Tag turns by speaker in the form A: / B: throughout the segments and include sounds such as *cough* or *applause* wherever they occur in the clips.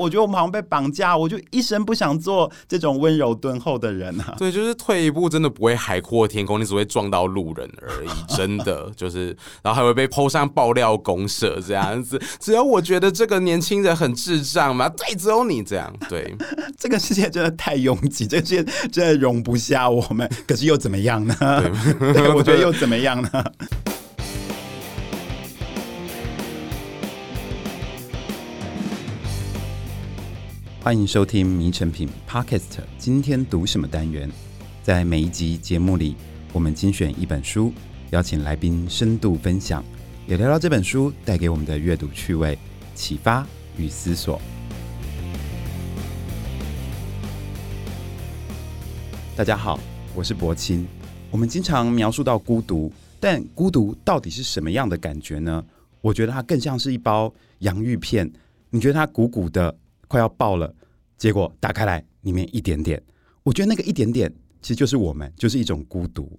A: 我觉得我们好像被绑架，我就一生不想做这种温柔敦厚的人啊。*laughs*
B: 对，就是退一步，真的不会海阔天空，你只会撞到路人而已。*laughs* 真的就是，然后还会被 PO 上爆料公社这样子。只有我觉得这个年轻人很智障嘛？对，只有你这样。对，*laughs*
A: 这个世界真的太拥挤，这个世界真的容不下我们。可是又怎么样呢？我觉得又怎么样呢？欢迎收听《迷诚品 Podcast》，今天读什么单元？在每一集节目里，我们精选一本书，邀请来宾深度分享，也聊聊这本书带给我们的阅读趣味、启发与思索。大家好，我是柏青。我们经常描述到孤独，但孤独到底是什么样的感觉呢？我觉得它更像是一包洋芋片，你觉得它鼓鼓的？快要爆了，结果打开来，里面一点点。我觉得那个一点点，其实就是我们，就是一种孤独，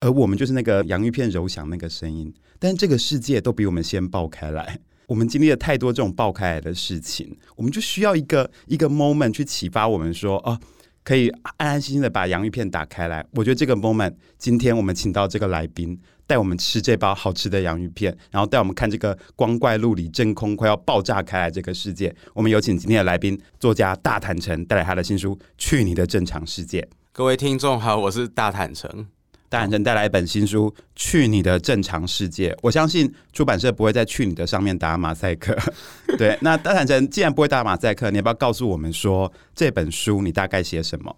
A: 而我们就是那个洋芋片揉响那个声音。但这个世界都比我们先爆开来，*laughs* 我们经历了太多这种爆开来的事情，我们就需要一个一个 moment 去启发我们说，哦。可以安安心心的把洋芋片打开来。我觉得这个 moment，今天我们请到这个来宾，带我们吃这包好吃的洋芋片，然后带我们看这个光怪陆离、真空快要爆炸开来这个世界。我们有请今天的来宾，作家大坦诚带来他的新书《去你的正常世界》。
B: 各位听众好，我是大坦诚。
A: 大坦诚带来一本新书《去你的正常世界》，我相信出版社不会在“去你的”上面打马赛克。*laughs* 对，那大坦诚既然不会打马赛克，你要不要告诉我们说这本书你大概写什么？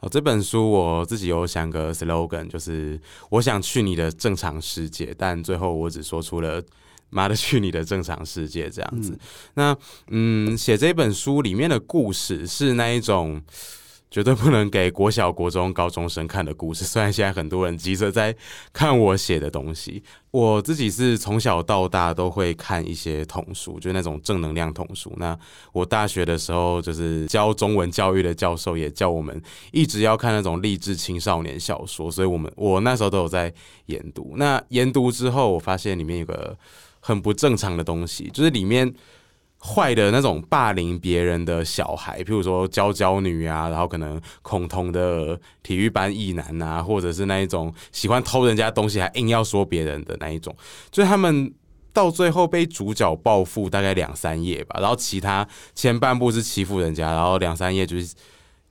B: 哦，这本书我自己有想个 slogan，就是我想去你的正常世界，但最后我只说出了“妈的去你的正常世界”这样子。嗯那嗯，写这本书里面的故事是那一种。绝对不能给国小、国中、高中生看的故事。*laughs* 虽然现在很多人急着在看我写的东西，我自己是从小到大都会看一些童书，就那种正能量童书。那我大学的时候，就是教中文教育的教授也叫我们一直要看那种励志青少年小说，所以我们我那时候都有在研读。那研读之后，我发现里面有个很不正常的东西，就是里面。坏的那种霸凌别人的小孩，譬如说娇娇女啊，然后可能恐同的体育班异男啊，或者是那一种喜欢偷人家东西还硬要说别人的那一种，就是他们到最后被主角报复大概两三页吧，然后其他前半部是欺负人家，然后两三页就是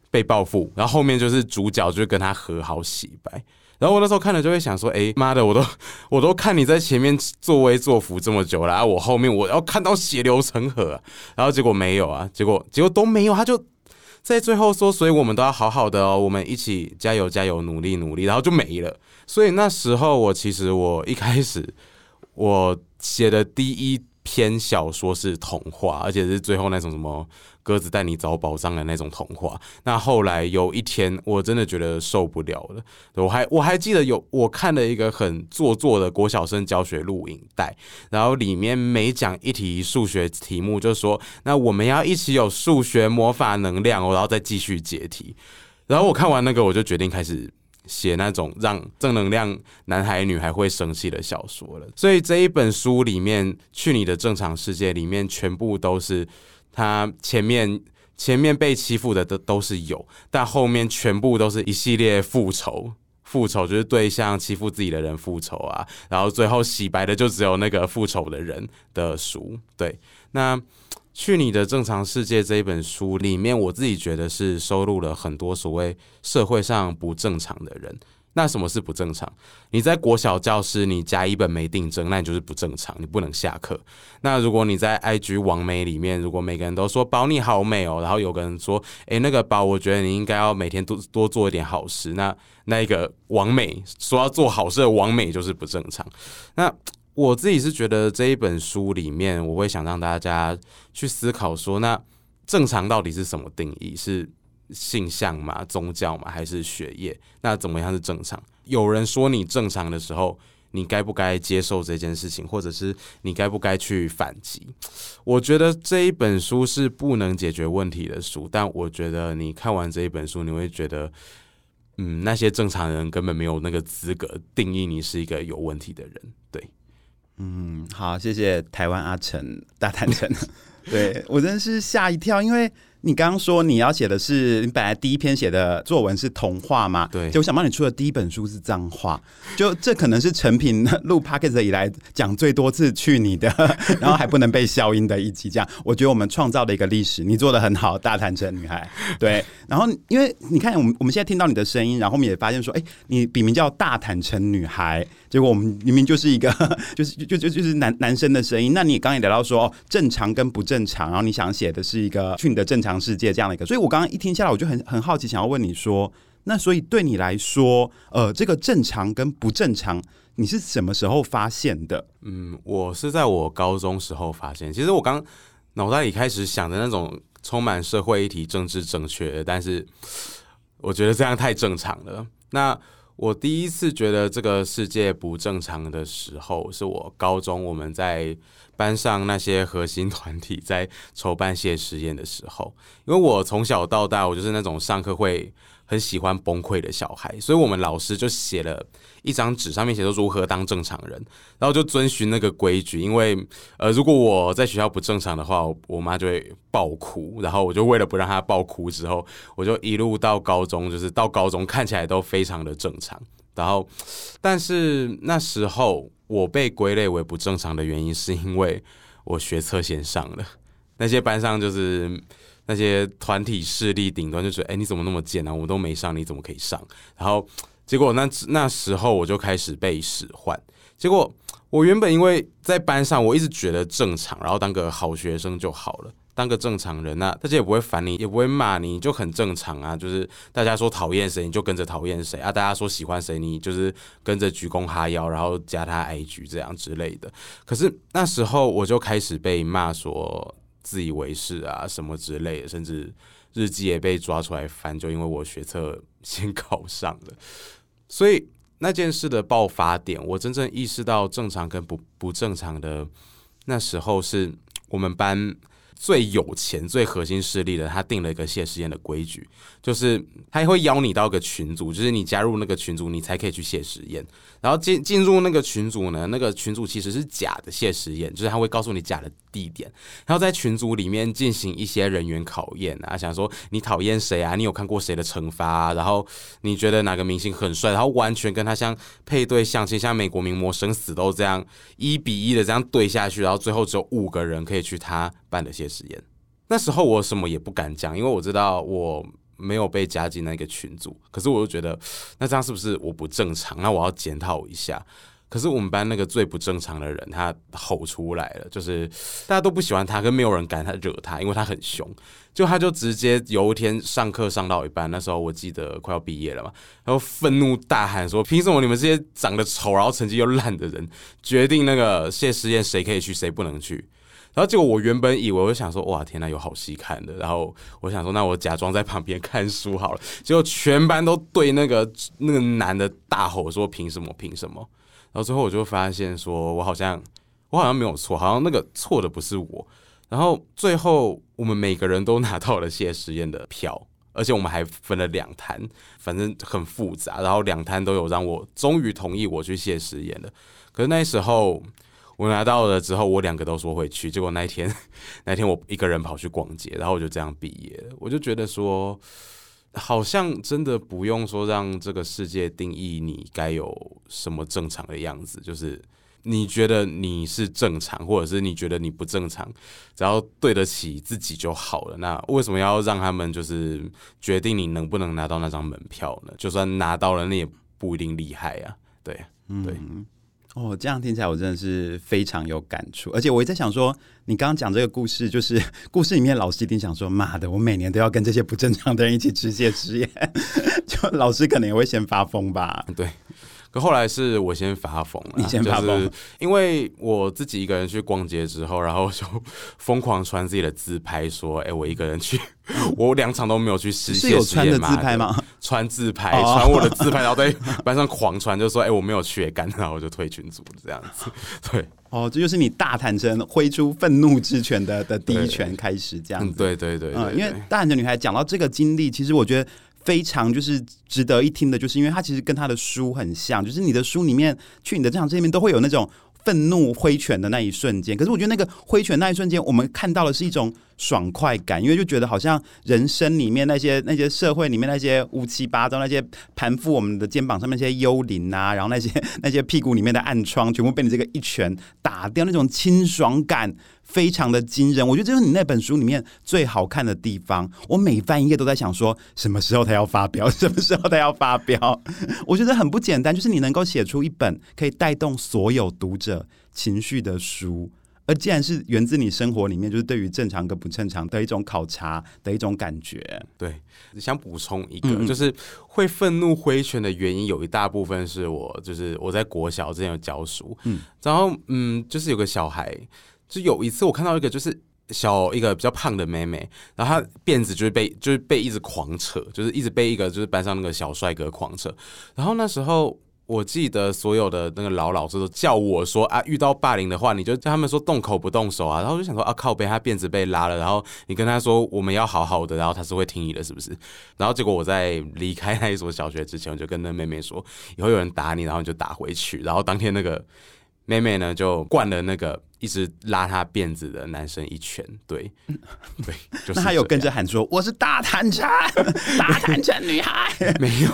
B: 被报复，然后后面就是主角就跟他和好洗白。然后我那时候看了就会想说，哎妈的，我都 *laughs* 我都看你在前面作威作福这么久了，啊，我后面我要看到血流成河，然后结果没有啊，结果结果都没有，他就在最后说，所以我们都要好好的哦，我们一起加油加油，努力努力，然后就没了。所以那时候我其实我一开始我写的第一偏小说是童话，而且是最后那种什么。鸽子带你找宝藏的那种童话。那后来有一天，我真的觉得受不了了。我还我还记得有我看了一个很做作的国小生教学录影带，然后里面每讲一题数学题目，就说那我们要一起有数学魔法能量哦，然后再继续解题。然后我看完那个，我就决定开始写那种让正能量男孩女孩会生气的小说了。所以这一本书里面，去你的正常世界里面，全部都是。他前面前面被欺负的都都是有，但后面全部都是一系列复仇，复仇就是对象欺负自己的人复仇啊，然后最后洗白的就只有那个复仇的人的书。对，那去你的正常世界这一本书里面，我自己觉得是收录了很多所谓社会上不正常的人。那什么是不正常？你在国小教室，你甲乙本没订正，那你就是不正常，你不能下课。那如果你在 IG 网美里面，如果每个人都说宝你好美哦，然后有个人说，诶，那个宝，我觉得你应该要每天多多做一点好事。那那个网美说要做好事的网美就是不正常。那我自己是觉得这一本书里面，我会想让大家去思考说，那正常到底是什么定义？是？性向嘛，宗教嘛，还是学业？那怎么样是正常？有人说你正常的时候，你该不该接受这件事情，或者是你该不该去反击？我觉得这一本书是不能解决问题的书，但我觉得你看完这一本书，你会觉得，嗯，那些正常人根本没有那个资格定义你是一个有问题的人。
A: 嗯，好，谢谢台湾阿成大坦诚。*laughs* 对我真是吓一跳，因为。你刚刚说你要写的是你本来第一篇写的作文是童话嘛？
B: 对，
A: 就我想帮你出的第一本书是脏话，就这可能是陈平录 p o c k e t 以来讲最多次去你的，*laughs* 然后还不能被消音的一集，这样我觉得我们创造了一个历史，你做的很好，大坦诚女孩。对，然后因为你看我们我们现在听到你的声音，然后我们也发现说，哎，你笔名叫大坦诚女孩，结果我们明明就是一个 *laughs* 就是就就就是男男生的声音，那你刚刚也聊到说哦，正常跟不正常，然后你想写的是一个去你的正常。世界这样的一个，所以我刚刚一听下来，我就很很好奇，想要问你说，那所以对你来说，呃，这个正常跟不正常，你是什么时候发现的？
B: 嗯，我是在我高中时候发现。其实我刚脑袋里开始想的那种充满社会议题、政治正确，但是我觉得这样太正常了。那我第一次觉得这个世界不正常的时候，是我高中我们在班上那些核心团体在筹办谢实验的时候，因为我从小到大我就是那种上课会很喜欢崩溃的小孩，所以我们老师就写了一张纸，上面写着如何当正常人，然后就遵循那个规矩。因为呃，如果我在学校不正常的话，我妈就会爆哭，然后我就为了不让她爆哭，之后我就一路到高中，就是到高中看起来都非常的正常。然后，但是那时候我被归类为不正常的原因，是因为我学测先上了，那些班上就是。那些团体势力顶端就觉得，哎、你怎么那么贱啊？我都没上，你怎么可以上？然后结果那那时候我就开始被使唤。结果我原本因为在班上，我一直觉得正常，然后当个好学生就好了，当个正常人啊，大家也不会烦你，也不会骂你，就很正常啊。就是大家说讨厌谁，你就跟着讨厌谁啊；大家说喜欢谁，你就是跟着鞠躬哈腰，然后加他 IG 这样之类的。可是那时候我就开始被骂说。自以为是啊，什么之类的，甚至日记也被抓出来翻，就因为我学测先考上了，所以那件事的爆发点，我真正意识到正常跟不不正常的那时候，是我们班。最有钱、最核心势力的，他定了一个谢师宴的规矩，就是他会邀你到个群组，就是你加入那个群组，你才可以去谢师宴。然后进进入那个群组呢，那个群组其实是假的谢师宴，就是他会告诉你假的地点，然后在群组里面进行一些人员考验啊，想说你讨厌谁啊？你有看过谁的惩罚？然后你觉得哪个明星很帅？然后完全跟他像配对相亲，像美国名模生死都这样一比一的这样对下去，然后最后只有五个人可以去他办的谢实验。那时候我什么也不敢讲，因为我知道我没有被加进那个群组。可是我就觉得，那这样是不是我不正常？那我要检讨一下。可是我们班那个最不正常的人，他吼出来了，就是大家都不喜欢他，跟没有人敢他惹他，因为他很凶。就他就直接有一天上课上到一半，那时候我记得快要毕业了嘛，然后愤怒大喊说：“凭什么你们这些长得丑，然后成绩又烂的人，决定那个谢师宴谁可以去，谁不能去？”然后结果我原本以为，我想说，哇，天哪，有好戏看的。然后我想说，那我假装在旁边看书好了。结果全班都对那个那个男的大吼说：“凭什么？凭什么？”到最后我就发现，说我好像我好像没有错，好像那个错的不是我。然后最后我们每个人都拿到了谢实验的票，而且我们还分了两摊，反正很复杂。然后两摊都有让我终于同意我去谢实验了。可是那时候。我拿到了之后，我两个都说会去，结果那天，*laughs* 那天我一个人跑去逛街，然后我就这样毕业了。我就觉得说，好像真的不用说让这个世界定义你该有什么正常的样子，就是你觉得你是正常，或者是你觉得你不正常，只要对得起自己就好了。那为什么要让他们就是决定你能不能拿到那张门票呢？就算拿到了，那也不一定厉害啊。对，对。嗯
A: 哦，这样听起来我真的是非常有感触，而且我也在想说，你刚刚讲这个故事，就是 *laughs* 故事里面老师一定想说，妈的，我每年都要跟这些不正常的人一起吃谢师宴，*laughs* 就老师可能也会先发疯吧？
B: 对。可后来是我先发疯了，
A: 你先发疯，
B: 就是因为我自己一个人去逛街之后，然后就疯狂传自己的自拍，说：“哎、欸，我一个人去，*laughs* 我两场都没有去实现。”是有
A: 穿的自拍吗？
B: 穿自拍，传、oh. 我的自拍，然后在班上狂传，就说：“哎、欸，我没有去，干，然后我就退群组这样子。*laughs* ”对，
A: 哦，oh, 这就是你大坦诚挥出愤怒之拳的的第一拳开始，这样子。
B: 对对对，对，对，对，
A: 嗯，因为大坦诚女孩讲到这个经历，其实我觉得。非常就是值得一听的，就是因为他其实跟他的书很像，就是你的书里面去你的战场这里面都会有那种愤怒挥拳的那一瞬间。可是我觉得那个挥拳那一瞬间，我们看到的是一种爽快感，因为就觉得好像人生里面那些那些社会里面那些乌七八糟那些盘附我们的肩膀上面那些幽灵啊，然后那些 *laughs* 那些屁股里面的暗疮，全部被你这个一拳打掉，那种清爽感。非常的惊人，我觉得这是你那本书里面最好看的地方。我每翻一页都在想说，什么时候他要发表？*laughs* 什么时候他要发表？*laughs* 我觉得很不简单，就是你能够写出一本可以带动所有读者情绪的书，而既然是源自你生活里面，就是对于正常跟不正常的一种考察的一种感觉。
B: 对，想补充一个，嗯、就是会愤怒挥拳的原因，有一大部分是我，就是我在国小之前有教书，嗯，然后嗯，就是有个小孩。就有一次，我看到一个就是小一个比较胖的妹妹，然后她辫子就是被就是被一直狂扯，就是一直被一个就是班上那个小帅哥狂扯。然后那时候我记得所有的那个老老师都叫我说啊，遇到霸凌的话，你就叫他们说动口不动手啊。然后我就想说啊，靠北，他辫子被拉了，然后你跟他说我们要好好的，然后他是会听你的，是不是？然后结果我在离开那一所小学之前，我就跟那妹妹说，以后有人打你，然后你就打回去。然后当天那个妹妹呢，就灌了那个。一直拉他辫子的男生一拳，对，对，*laughs* 就是、
A: 那他有跟着喊说：“我是大坦诚，*laughs* 大坦诚女孩。*laughs* ”
B: 没有，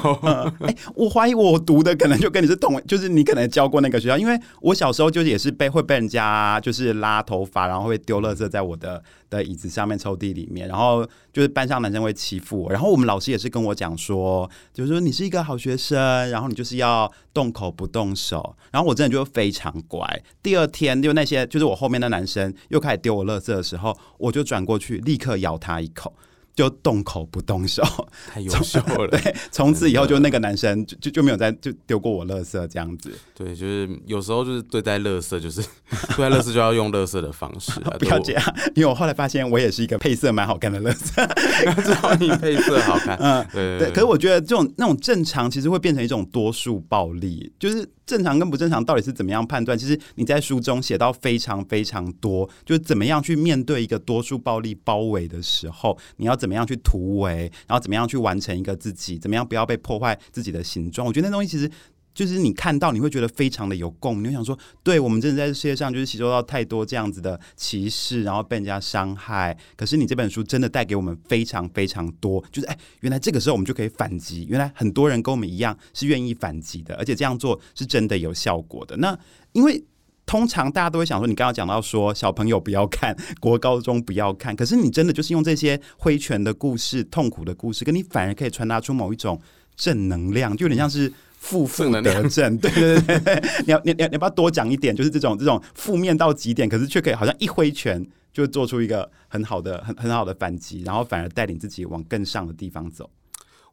A: 哎、欸，我怀疑我读的可能就跟你是同，就是你可能教过那个学校，因为我小时候就是也是被会被人家就是拉头发，然后会丢垃圾在我的的椅子上面、抽屉里面，然后就是班上男生会欺负我，然后我们老师也是跟我讲说，就是说你是一个好学生，然后你就是要动口不动手，然后我真的就非常乖。第二天就那些。就是我后面的男生又开始丢我垃圾的时候，我就转过去，立刻咬他一口。就动口不动手，*laughs*
B: 太优秀了。*laughs*
A: 对，从此以后就那个男生就就就没有再就丢过我垃圾这样子。
B: 对，就是有时候就是对待垃圾，就是 *laughs* 对待垃圾就要用垃圾的方式。
A: 不要这样，因为我后来发现我也是一个配色蛮好看的垃圾。
B: 知道你配色好看，嗯，对对，对，对。
A: 可是我觉得这种那种正常，其实会变成一种多数暴力。就是正常跟不正常到底是怎么样判断？其实你在书中写到非常非常多，就是怎么样去面对一个多数暴力包围的时候，你要。怎么样去突围，然后怎么样去完成一个自己？怎么样不要被破坏自己的形状？我觉得那东西其实就是你看到，你会觉得非常的有共鸣。你会想说，对我们真的在世界上就是吸收到太多这样子的歧视，然后被人家伤害。可是你这本书真的带给我们非常非常多，就是哎，原来这个时候我们就可以反击。原来很多人跟我们一样是愿意反击的，而且这样做是真的有效果的。那因为。通常大家都会想说，你刚刚讲到说小朋友不要看，国高中不要看，可是你真的就是用这些挥拳的故事、痛苦的故事，跟你反而可以传达出某一种正能量，就有点像是负负得正。对对对对，你要你你你要不要多讲一点？就是这种这种负面到极点，可是却可以好像一挥拳就做出一个很好的、很很好的反击，然后反而带领自己往更上的地方走。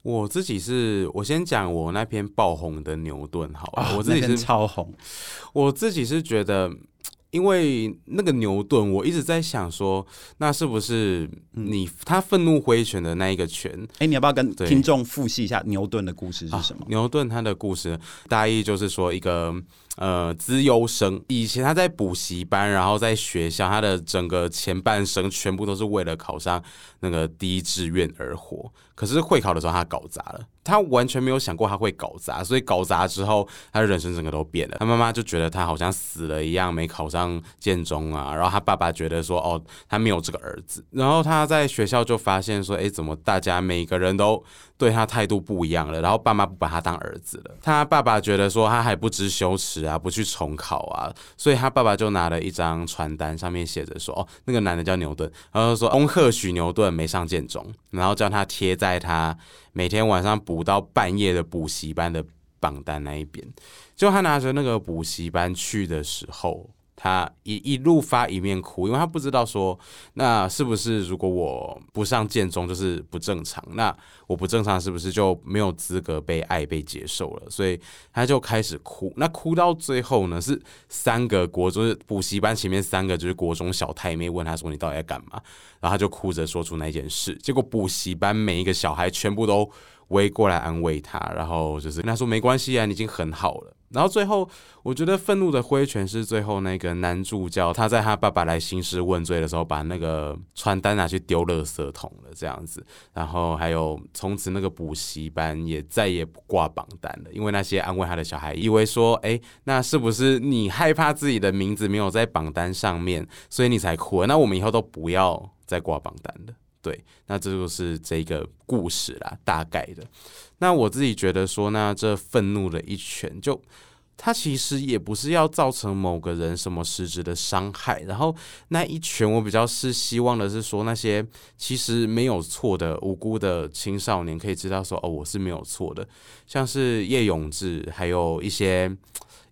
B: 我自己是，我先讲我那篇爆红的牛顿，好了，
A: 哦，
B: 我自己是
A: 超红。
B: 我自己是觉得，因为那个牛顿，我一直在想说，那是不是你他愤怒挥拳的那一个拳？哎，
A: 欸，你要不要跟听众复习一下牛顿的故事是什么？
B: 啊，牛顿他的故事大意就是说一个。呃，资优生以前他在补习班，然后在学校，他的整个前半生全部都是为了考上那个第一志愿而活。可是会考的时候，他搞砸了，他完全没有想过他会搞砸，所以搞砸之后，他的人生整个都变了。他妈妈就觉得他好像死了一样，没考上建中啊。然后他爸爸觉得说，哦，他没有这个儿子。然后他在学校就发现说，诶，怎么大家每个人都对他态度不一样了？然后爸妈不把他当儿子了。他爸爸觉得说，他还不知羞耻啊，不去重考啊。所以他爸爸就拿了一张传单，上面写着说，哦，那个男的叫牛顿，然后说恭贺许牛顿没上建中，然后叫他贴。在他每天晚上补到半夜的补习班的榜单那一边，就他拿着那个补习班去的时候，他一一路发一面哭，因为他不知道说，那是不是如果我不上建中就是不正常？那我不正常是不是就没有资格被爱、被接受了？所以他就开始哭。那哭到最后呢，是三个国中补习班前面三个就是国中小太妹问他说：“你到底在干嘛？”然后他就哭着说出那件事。结果补习班每一个小孩全部都围过来安慰他，然后就是跟他说：“没关系啊，你已经很好了。”然后最后，我觉得愤怒的挥拳是最后那个男主角他在他爸爸来兴师问罪的时候，把那个传单拿去丢垃圾桶了，这样子。然后还有从此那个补习班也再也不挂榜单了，因为那些安慰他的小孩以为说，哎，那是不是你害怕自己的名字没有在榜单上面，所以你才哭？那我们以后都不要再挂榜单了。对，那这就是这个故事啦，大概的。那我自己觉得说，那这愤怒的一拳，就他其实也不是要造成某个人什么实质的伤害。然后那一拳，我比较是希望的是说，那些其实没有错的无辜的青少年，可以知道说，哦，我是没有错的。像是叶永志，还有一些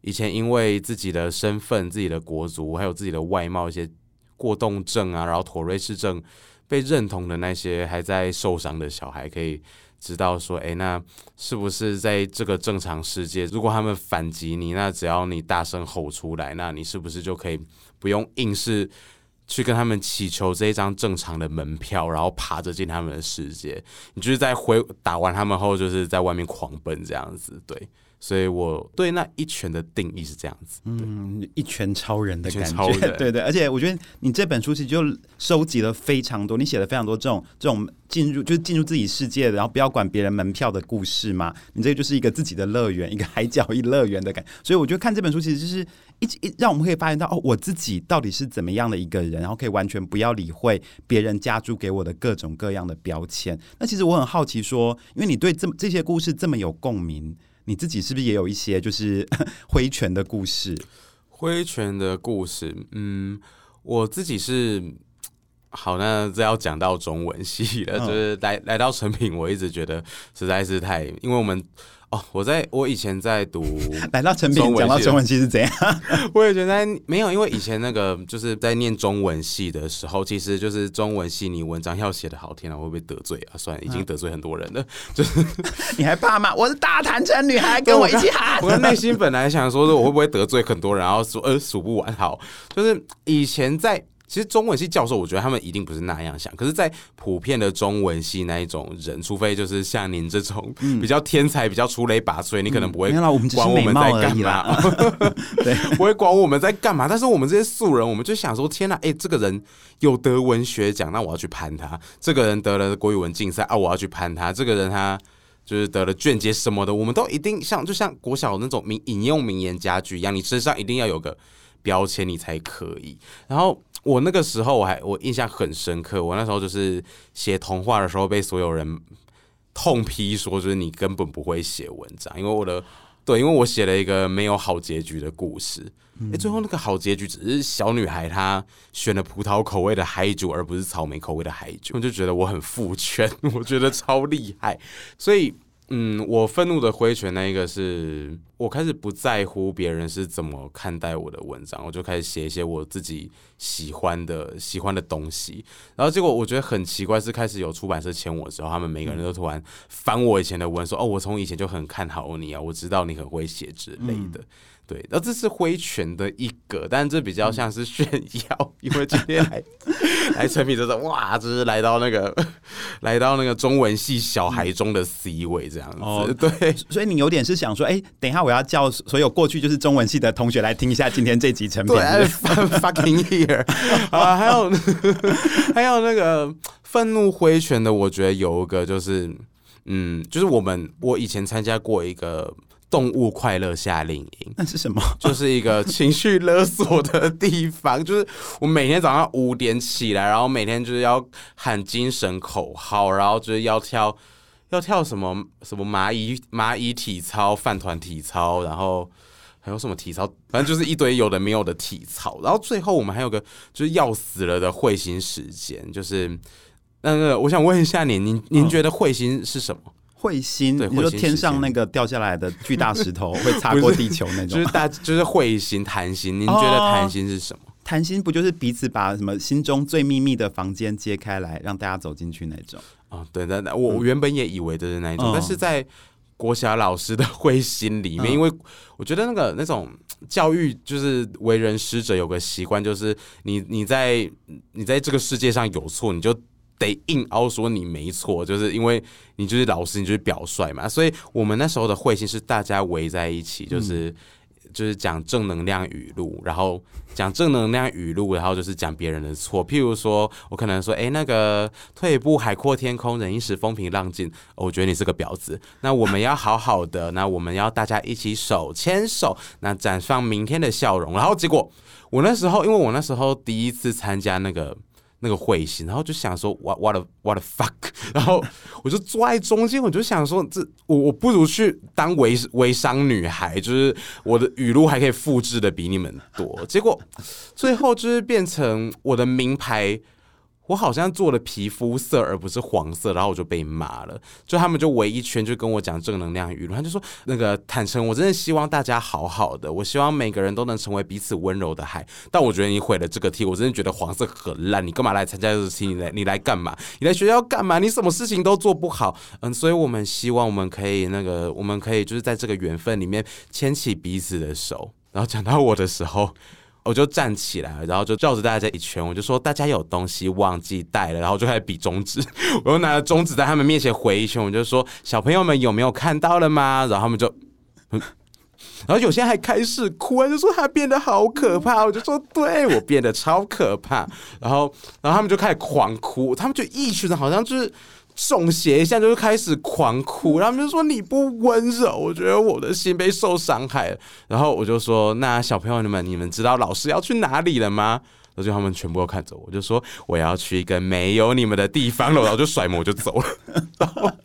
B: 以前因为自己的身份、自己的国族，还有自己的外貌一些过动症啊，然后妥瑞氏症。被认同的那些还在受伤的小孩，可以知道说，诶，那是不是在这个正常世界，如果他们反击你，那只要你大声吼出来，那你是不是就可以不用硬是去跟他们祈求这一张正常的门票，然后爬着进他们的世界？你就是在回打完他们后，就是在外面狂奔这样子，对。所以我对那一拳的定义是这样子，
A: 嗯，一拳超人的感觉，
B: 超人 *laughs*
A: 对对，而且我觉得你这本书其实就收集了非常多，你写了非常多这种这种进入就是进入自己世界的，然后不要管别人门票的故事嘛，你这个就是一个自己的乐园，一个海角一乐园的感觉，所以我觉得看这本书其实就是一直一让我们可以发现到哦，我自己到底是怎么样的一个人，然后可以完全不要理会别人加注给我的各种各样的标签。那其实我很好奇说，因为你对这么这些故事这么有共鸣。你自己是不是也有一些就是 *laughs* 挥拳的故事？
B: 挥拳的故事，嗯，我自己是好，那这要讲到中文系了，就是来来到成品，我一直觉得实在是太，因为我们。哦，我在我以前在读，*laughs*
A: 来到成品讲到中文系是怎样？*laughs*
B: 我也觉得没有，因为以前那个就是在念中文系的时候，其实就是中文系你文章要写的好听啊，会不会得罪啊？算了，已经得罪很多人了，就是 *laughs*
A: 你还怕吗？我是大坦诚女孩，跟我一起喊。
B: 我内心本来想说，说我会不会得罪很多人，然后数呃数不完。好，就是以前在。其实中文系教授，我觉得他们一定不是那样想。可是，在普遍的中文系那一种人，除非就是像您这种比较天才、比较出类拔萃，你可能不会管 *laughs* 我们在干嘛，对，不会管我们在干嘛。但是我们这些素人，我们就想说：天哪，哎，这个人有得文学奖，那我要去攀他；这个人得了国语文竞赛啊，我要去攀他；这个人他就是得了卷杰什么的，我们都一定像就像国小那种名引用名言佳句一样，你身上一定要有个标签，你才可以。然后。我那个时候我还我印象很深刻，我那时候就是写童话的时候被所有人痛批说，就是你根本不会写文章，因为我的对，因为我写了一个没有好结局的故事，哎、嗯。欸，最后那个好结局只是小女孩她选了葡萄口味的海酒，而不是草莓口味的海酒，我就觉得我很父权，我觉得超厉害，所以。嗯，我愤怒的挥拳，那一个是我开始不在乎别人是怎么看待我的文章，我就开始写一些我自己喜欢的喜欢的东西。然后结果我觉得很奇怪，是开始有出版社签我的时候，他们每个人都突然翻我以前的文，说：“哦，我从以前就很看好你啊，我知道你很会写之类的。”对，然后这是挥拳的一个，但这比较像是炫耀，嗯、因为今天来来诚品就是哇，这是来到那个来到那个中文系小孩中的 C 位这样子。哦、对，
A: 所以你有点是想说，哎，等一下我要叫所有过去就是中文系的同学来听一下今天这集成品。
B: 对，fucking here 啊，还有还有那个愤怒挥拳的，我觉得有一个就是，嗯，就是我们我以前参加过一个。动物快乐夏令营，
A: 那是什么？
B: 就是一个 *laughs* 情绪勒索的地方。就是我每天早上五点起来，然后每天就是要喊精神口号，然后就是要跳，要跳什么什么蚂蚁蚂蚁体操、饭团体操，然后还有什么体操，反正就是一堆有的没有的体操。然后最后我们还有个就是要死了的会心时间，就是那个我想问一下您，您您觉得会心是什么？嗯
A: 彗星，你说天上那个掉下来的巨大石头 *laughs* 会擦过地球那种，*laughs*
B: 就是大就是彗星、谈心。您觉得谈心是什么？
A: 谈心不就是彼此把什么心中最秘密的房间揭开来，让大家走进去那种？
B: 哦，对那那，我原本也以为的是那一种，嗯、但是在国小老师的彗星里面，嗯、因为我觉得那个那种教育就是为人师者有个习惯，就是你你在你在这个世界上有错，你就。得硬凹说你没错，就是因为你就是老师，你就是表率嘛。所以我们那时候的会心是大家围在一起，就是。嗯就是讲正能量语录，然后讲正能量语录，然后就是讲别人的错。譬如说，我可能说，哎，那个退一步海阔天空，忍一时风平浪静。我觉得你是个婊子。那我们要好好的，那我们要大家一起手牵手，那绽放明天的笑容。然后结果，我那时候，因为我那时候第一次参加那个。那个彗星，然后就想说，what what what a fuck，*laughs* 然后我就坐在中间，我就想说，这我我不如去当微微商女孩，就是我的语录还可以复制的比你们多，结果最后就是变成我的名牌。我好像做了皮肤色而不是黄色，然后我就被骂了。就他们就围一圈，就跟我讲正能量语录，他就说那个坦诚，我真的希望大家好好的，我希望每个人都能成为彼此温柔的海。但我觉得你毁了这个题，我真的觉得黄色很烂。你干嘛来参加这个题？你来你来干嘛？你来学校干嘛？你什么事情都做不好。嗯，所以我们希望我们可以那个，我们可以就是在这个缘分里面牵起彼此的手。然后讲到我的时候。我就站起来，然后就绕着大家一圈，我就说大家有东西忘记带了，然后就开始比中指，*laughs* 我又拿了中指在他们面前回一圈，我就说小朋友们有没有看到了吗？然后他们就，然后有些人还开始哭，就说他变得好可怕，我就说对，我变得超可怕，然后然后他们就开始狂哭，他们就一群人好像就是。中邪一下就开始狂哭，他们就说你不温柔，我觉得我的心被受伤害了。然后我就说，那小朋友你们，你们知道老师要去哪里了吗？然后他们全部都看着我，我就说我要去一个没有你们的地方。了，然后就甩门我就走了。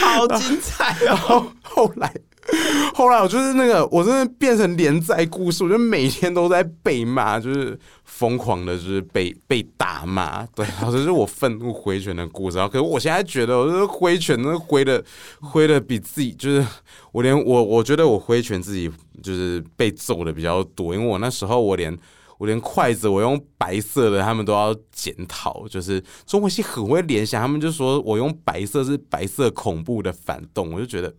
A: 好精彩哦！
B: 然后后来。*laughs* 后来我就是那个，我真的变成连载故事，我就每天都在被骂，就是疯狂的，就是被被打骂。对，然后这是我愤怒挥拳的故事。然后，可是我现在觉得，我就是挥拳，那挥的挥的比自己，就是我连我我觉得我挥拳自己就是被揍的比较多，因为我那时候我连我连筷子我用白色的，他们都要检讨。就是中文系很会联想，他们就说我用白色是白色恐怖的反动，我就觉得。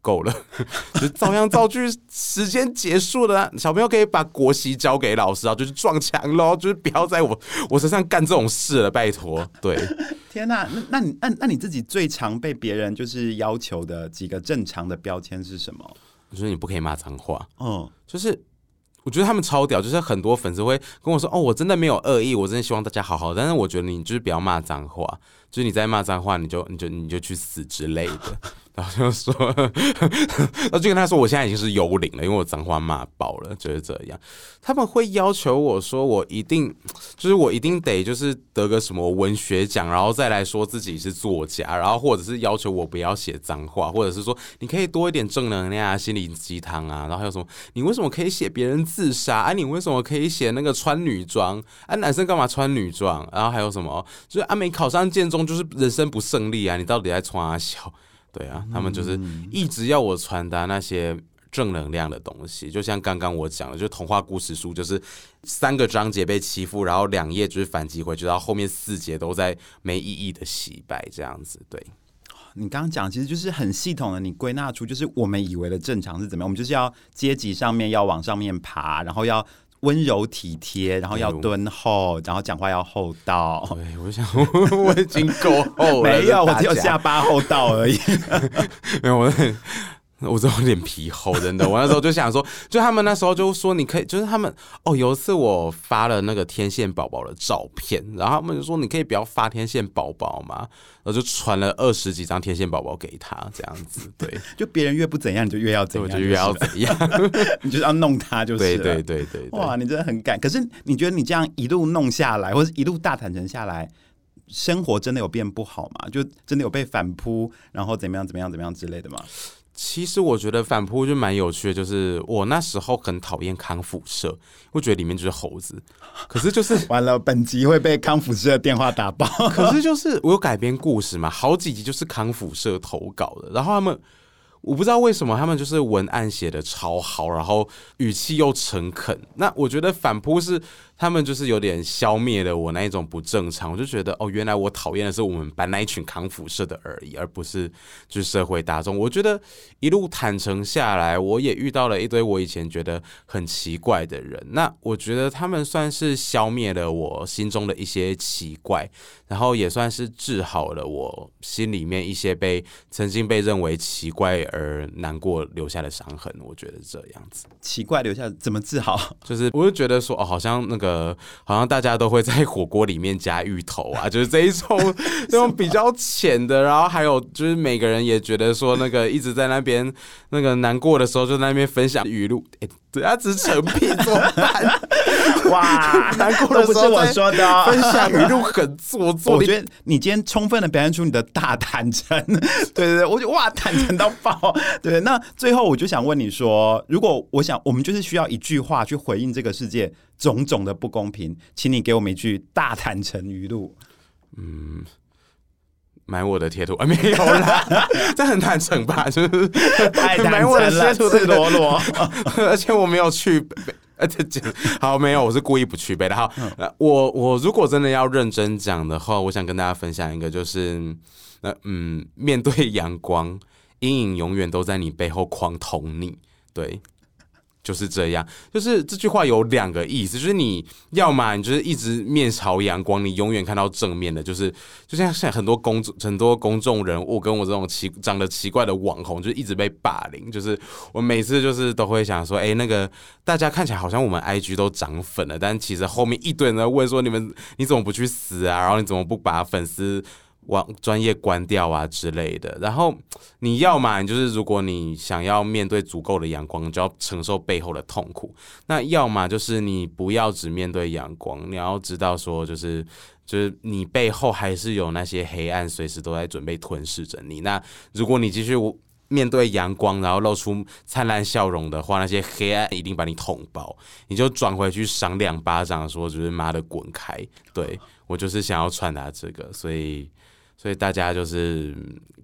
B: 够了，*laughs* 就照样造句，时间结束了。小朋友可以把国旗交给老师啊，就是撞墙喽，就是不要在我我身上干这种事了，拜托。对，*laughs*
A: 天哪，那那你那那你自己最常被别人就是要求的几个正常的标签是什么？
B: 我觉得你不可以骂脏话。
A: 嗯，
B: 就是我觉得他们超屌，就是很多粉丝会跟我说：“哦，我真的没有恶意，我真的希望大家好好。”但是我觉得你就是不要骂脏话，就是你在骂脏话，你就你就你就去死之类的。然后就说，*laughs* 然后就跟他说，我现在已经是幽灵了，因为我脏话骂爆了，就是这样。他们会要求我说，我一定就是我一定得就是得个什么文学奖，然后再来说自己是作家，然后或者是要求我不要写脏话，或者是说你可以多一点正能量啊、心灵鸡汤啊，然后还有什么？你为什么可以写别人自杀？啊，你为什么可以写那个穿女装？啊，男生干嘛穿女装？然后还有什么？就是啊，没考上建中就是人生不胜利啊！你到底在穿啊小？对啊，他们就是一直要我传达那些正能量的东西，就像刚刚我讲的，就童话故事书，就是三个章节被欺负，然后两页就是反击回去，然后后面四节都在没意义的洗白这样子。对，
A: 你刚刚讲其实就是很系统的，你归纳出就是我们以为的正常是怎么样，我们就是要阶级上面要往上面爬，然后要。温柔体贴，然后要敦厚，然后讲话要厚道。
B: 对，我想我已经够厚了，*laughs*
A: 没有，我只有下巴厚道而已。*laughs*
B: 没有我。我这种脸皮厚，真的。我那时候就想说，就他们那时候就说，你可以，就是他们哦，有一次我发了那个天线宝宝的照片，然后他们就说，你可以不要发天线宝宝嘛，然后就传了二十几张天线宝宝给他，这样子。对，*laughs*
A: 就别人越不怎样，你就越要怎样，
B: 就越要怎样，*laughs*
A: 你就要弄他，就是
B: 对对对对。
A: 哇，你真的很敢。可是你觉得你这样一路弄下来，或者一路大坦诚下来，生活真的有变不好吗？就真的有被反扑，然后怎么样怎么样怎么样之类的吗？
B: 其实我觉得反扑就蛮有趣的，就是我那时候很讨厌康复社，我觉得里面就是猴子。可是就是 *laughs*
A: 完了，本集会被康复社的电话打爆。
B: 可是就是我有改编故事嘛，好几集就是康复社投稿的，然后他们我不知道为什么他们就是文案写的超好，然后语气又诚恳。那我觉得反扑是他们就是有点消灭了我那一种不正常。我就觉得哦，原来我讨厌的是我们班那一群扛辐射的而已，而不是就是社会大众。我觉得一路坦诚下来，我也遇到了一堆我以前觉得很奇怪的人。那我觉得他们算是消灭了我心中的一些奇怪，然后也算是治好了我心里面一些被曾经被认为奇怪。而难过留下的伤痕，我觉得这样子
A: 奇怪，留下怎么治好？*laughs*
B: 就是我就觉得说，哦，好像那个，好像大家都会在火锅里面加芋头啊，*laughs* 就是这一种这种比较浅的。然后还有就是每个人也觉得说，那个一直在那边那个难过的时候，就在那边分享语录。哎，对啊，只是成屁 *laughs* 怎么办？
A: 哇，*laughs* 难过的不是我说的，哦，
B: 分享语录很做作。*laughs*
A: 我觉得你今天充分的表现出你的大坦诚。*laughs* 对对对，我觉得哇，坦诚到爆。对，那最后我就想问你说，如果我想，我们就是需要一句话去回应这个世界种种的不公平，请你给我们一句大坦诚语录。
B: 嗯，买我的贴图啊，没有啦，这很坦诚吧？就是
A: 太坦诚了，赤裸裸，
B: 而且我没有去，*laughs* 好没有，我是故意不去背的。好，嗯、我我如果真的要认真讲的话，我想跟大家分享一个，就是那嗯，面对阳光。阴影永远都在你背后狂捅你，对，就是这样。就是这句话有两个意思，就是你要么你就是一直面朝阳光，你永远看到正面的。就是就像现在很多公众很多公众人物跟我这种奇长得奇怪的网红，就一直被霸凌。就是我每次就是都会想说，哎、那个大家看起来好像我们 IG 都涨粉了，但其实后面一堆人在问说，你们你怎么不去死啊？然后你怎么不把粉丝？网专业关掉啊之类的，然后你要嘛，就是如果你想要面对足够的阳光，就要承受背后的痛苦。那要么就是你不要只面对阳光，你要知道说，就是就是你背后还是有那些黑暗，随时都在准备吞噬着你。那如果你继续面对阳光，然后露出灿烂笑容的话，那些黑暗一定把你捅爆，你就转回去赏两巴掌，说就是妈的滚开。对，我就是想要传达这个，所以。所以大家就是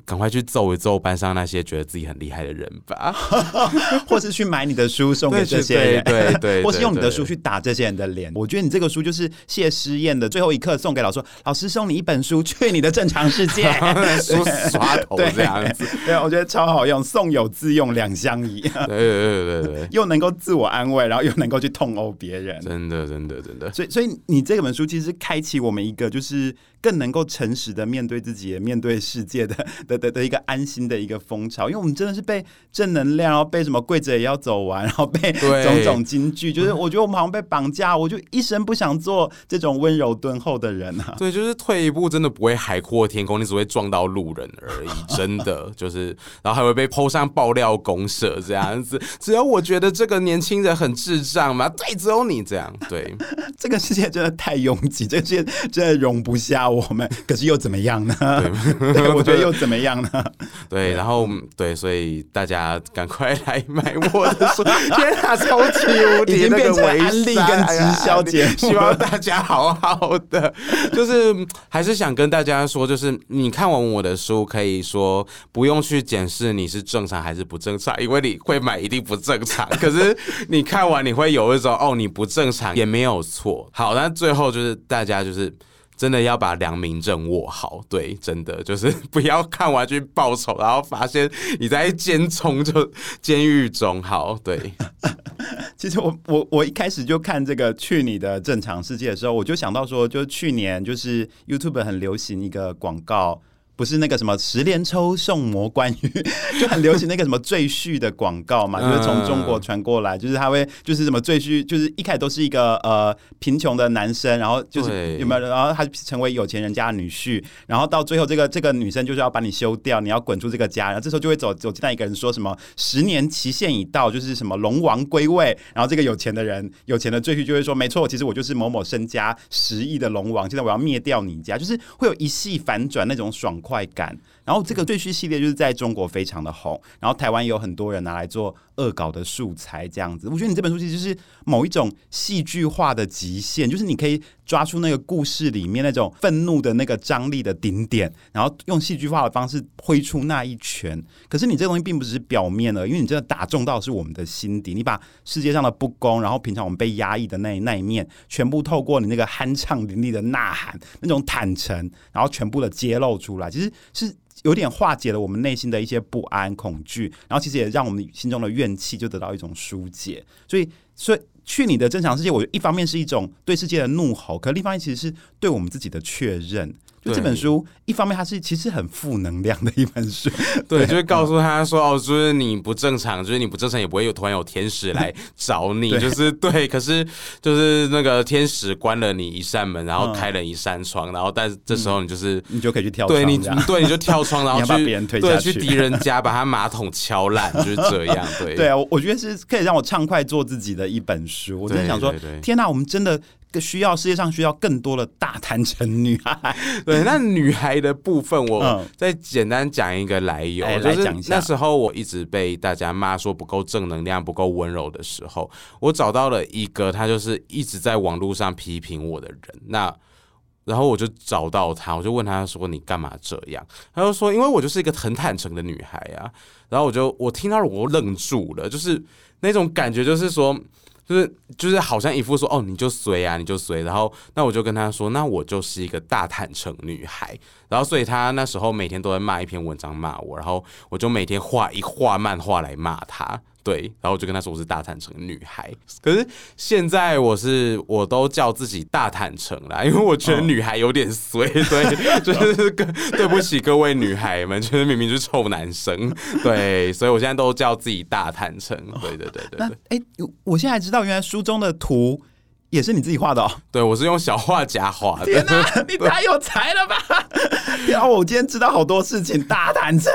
B: 赶快去揍一揍班上那些觉得自己很厉害的人吧，*laughs*
A: 或是去买你的书送给这些人，
B: 对 *laughs* 对，
A: 或是用你的书去打这些人的脸。我觉得你这个书就是谢师宴的最后一刻送给老师，老师送你一本书，去你的正常世界，*laughs*
B: 书刷头这样子
A: 对。对，我觉得超好用，送有自用两相宜。对
B: 对对对对，
A: 又能够自我安慰，然后又能够去痛殴别人，
B: 真的真的真的。
A: 所以所以你这本书其实开启我们一个就是。更能够诚实的面对自己，面对世界的 *laughs* 的的的一个安心的一个风潮，因为我们真的是被正能量，然后被什么跪着也要走完，然后被种种金句，就是我觉得我们好像被绑架，我就一生不想做这种温柔敦厚的人啊。
B: 对，就是退一步真的不会海阔天空，你只会撞到路人而已，*laughs* 真的就是，然后还会被 PO 上爆料公社这样子。*laughs* 只有我觉得这个年轻人很智障嘛，对，只有你这样。对，
A: 这个世界真的太拥挤，这个世界真的容不下我。我们可是又怎么样呢？*laughs* 我觉得又怎么样呢？*laughs*
B: 对，然后对，所以大家赶快来买我的书。*laughs* 天啊，超级无敌，已经变成安利跟直销节目，希望大家好好的。就是还是想跟大家说，就是你看完我的书，可以说不用去检视你是正常还是不正常，因为你会买一定不正常。可是你看完，你会有一种哦，你不正常也没有错。好，那最后就是大家就是。真的要把良民证握好，对，真的就是不要看完去报仇，然后发现你在监中就监狱中。好，对。*laughs*
A: 其实我我我一开始就看这个去你的正常世界的时候，我就想到说，就去年就是 YouTube 很流行一个广告。不是那个什么十连抽送魔关羽，*laughs* 就很流行那个什么赘婿的广告嘛，就是从中国传过来，就是他会就是什么赘婿，就是一开始都是一个呃贫穷的男生，然后就是有没有，然后他成为有钱人家的女婿，然后到最后这个这个女生就是要把你休掉，你要滚出这个家，然后这时候就会走走进来一个人说什么十年期限已到，就是什么龙王归位，然后这个有钱的人有钱的赘婿就会说没错，其实我就是某某身家十亿的龙王，现在我要灭掉你家，就是会有一系反转那种爽。快感。然后这个赘婿系列就是在中国非常的红，然后台湾也有很多人拿来做恶搞的素材，这样子。我觉得你这本书其实就是某一种戏剧化的极限，就是你可以抓出那个故事里面那种愤怒的那个张力的顶点，然后用戏剧化的方式挥出那一拳。可是你这个东西并不只是表面的，因为你真的打中到是我们的心底，你把世界上的不公，然后平常我们被压抑的那那一面，全部透过你那个酣畅淋漓的呐喊，那种坦诚，然后全部的揭露出来，其实是。有点化解了我们内心的一些不安、恐惧，然后其实也让我们心中的怨气就得到一种疏解。所以，所以去你的正常世界，我一方面是一种对世界的怒吼，可另一方面其实是对我们自己的确认。就这本书，一方面它是其实很负能量的一本书，*laughs*
B: 对，对就是告诉他说哦，就是你不正常，就是你不正常也不会有突然有天使来 *laughs* 找你，就是对，可是就是那个天使关了你一扇门，然后开了一扇窗，然后但是这时候你就是、嗯、
A: 你就可以去跳窗，
B: 对你对你就跳窗，然后 *laughs* 去
A: 把别人推下去，
B: 对，去。敌人家把他马桶敲烂，就是这样，对。
A: 对啊，我觉得是可以让我畅快做自己的一本书，我真的想说，天哪，我们真的。需要世界上需要更多的大坦诚女孩。*laughs*
B: 对，那女孩的部分，我再简单讲一个来由，
A: 嗯、
B: 就是那时候我一直被大家骂说不够正能量、不够温柔的时候，我找到了一个他就是一直在网络上批评我的人。那然后我就找到他，我就问他说：“你干嘛这样？”他就说：“因为我就是一个很坦诚的女孩啊。”然后我就我听到了，我愣住了，就是那种感觉，就是说。就是就是好像一副说哦，你就随啊，你就随，然后那我就跟他说，那我就是一个大坦诚女孩，然后所以他那时候每天都在骂一篇文章骂我，然后我就每天画一画漫画来骂他。对，然后我就跟他说我是大坦诚女孩，可是现在我是我都叫自己大坦诚啦，因为我觉得女孩有点衰，对，*laughs* 就是跟对不起各位女孩们，就是明明是臭男生，对，所以我现在都叫自己大坦诚，对对对对对。
A: 哎，我现在知道原来书中的图。也是你自己画的哦？
B: 对，我是用小画家画的。
A: 天哪，*laughs* 你太有才了吧！然后我今天知道好多事情，大坦诚。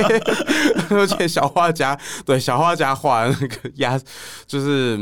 A: *laughs*
B: 而且小画家，对小画家画的那个压，就是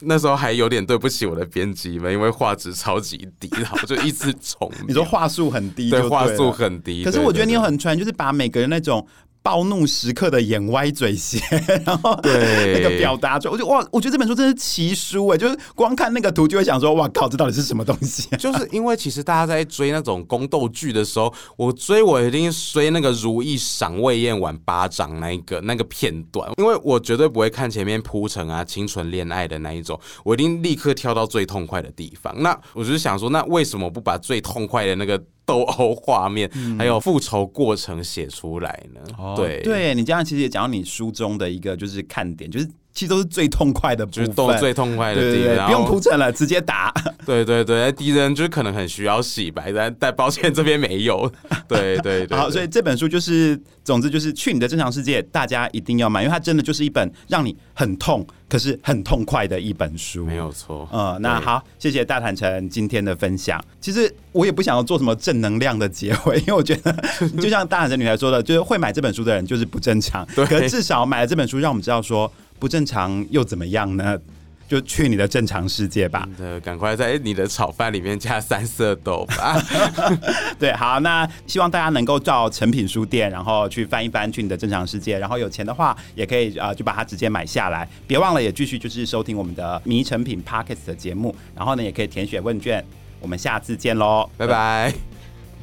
B: 那时候还有点对不起我的编辑们，因为画质超级低，然后就一直重。
A: 你说画术很低，
B: 对，画术很低。
A: 可是我觉得你有很传，就是把每个人那种。暴怒时刻的眼歪嘴斜，*laughs* 然后那个表达出，我就哇，我觉得这本书真是奇书哎，就是光看那个图就会想说，哇靠，这到底是什么东西？*laughs*
B: 就是因为其实大家在追那种宫斗剧的时候，我追我一定追那个如意赏魏嬿婉巴掌那一个那个片段，因为我绝对不会看前面铺陈啊清纯恋爱的那一种，我一定立刻跳到最痛快的地方。那我就是想说，那为什么不把最痛快的那个？斗殴画面，还有复仇过程写出来呢？嗯、对，
A: 对你这样其实也讲到你书中的一个就是看点，就是。其实都是最痛快的部分，
B: 就是都最痛快的地方，
A: 对对对，不用铺陈了，直接打。*laughs*
B: 对对对，敌人就是可能很需要洗白，但但抱歉这边没有。*laughs* 对对对，
A: 好，所以这本书就是，总之就是去你的正常世界，大家一定要买，因为它真的就是一本让你很痛，可是很痛快的一本书。
B: 没有错。
A: 嗯，那好，谢谢大坦诚今天的分享。其实我也不想要做什么正能量的结尾，因为我觉得 *laughs* 就像大坦诚女孩说的，就是会买这本书的人就是不正常。对，可是至少买了这本书，让我们知道说。不正常又怎么样呢？就去你的正常世界吧。
B: 对，赶快在你的炒饭里面加三色豆吧。*laughs*
A: 对，好，那希望大家能够到成品书店，然后去翻一翻《去你的正常世界》，然后有钱的话也可以啊、呃，就把它直接买下来。别忘了也继续就是收听我们的迷成品 Podcast 的节目，然后呢也可以填写问卷。我们下次见喽，
B: 拜拜，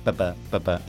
A: 拜拜，*laughs* 拜拜。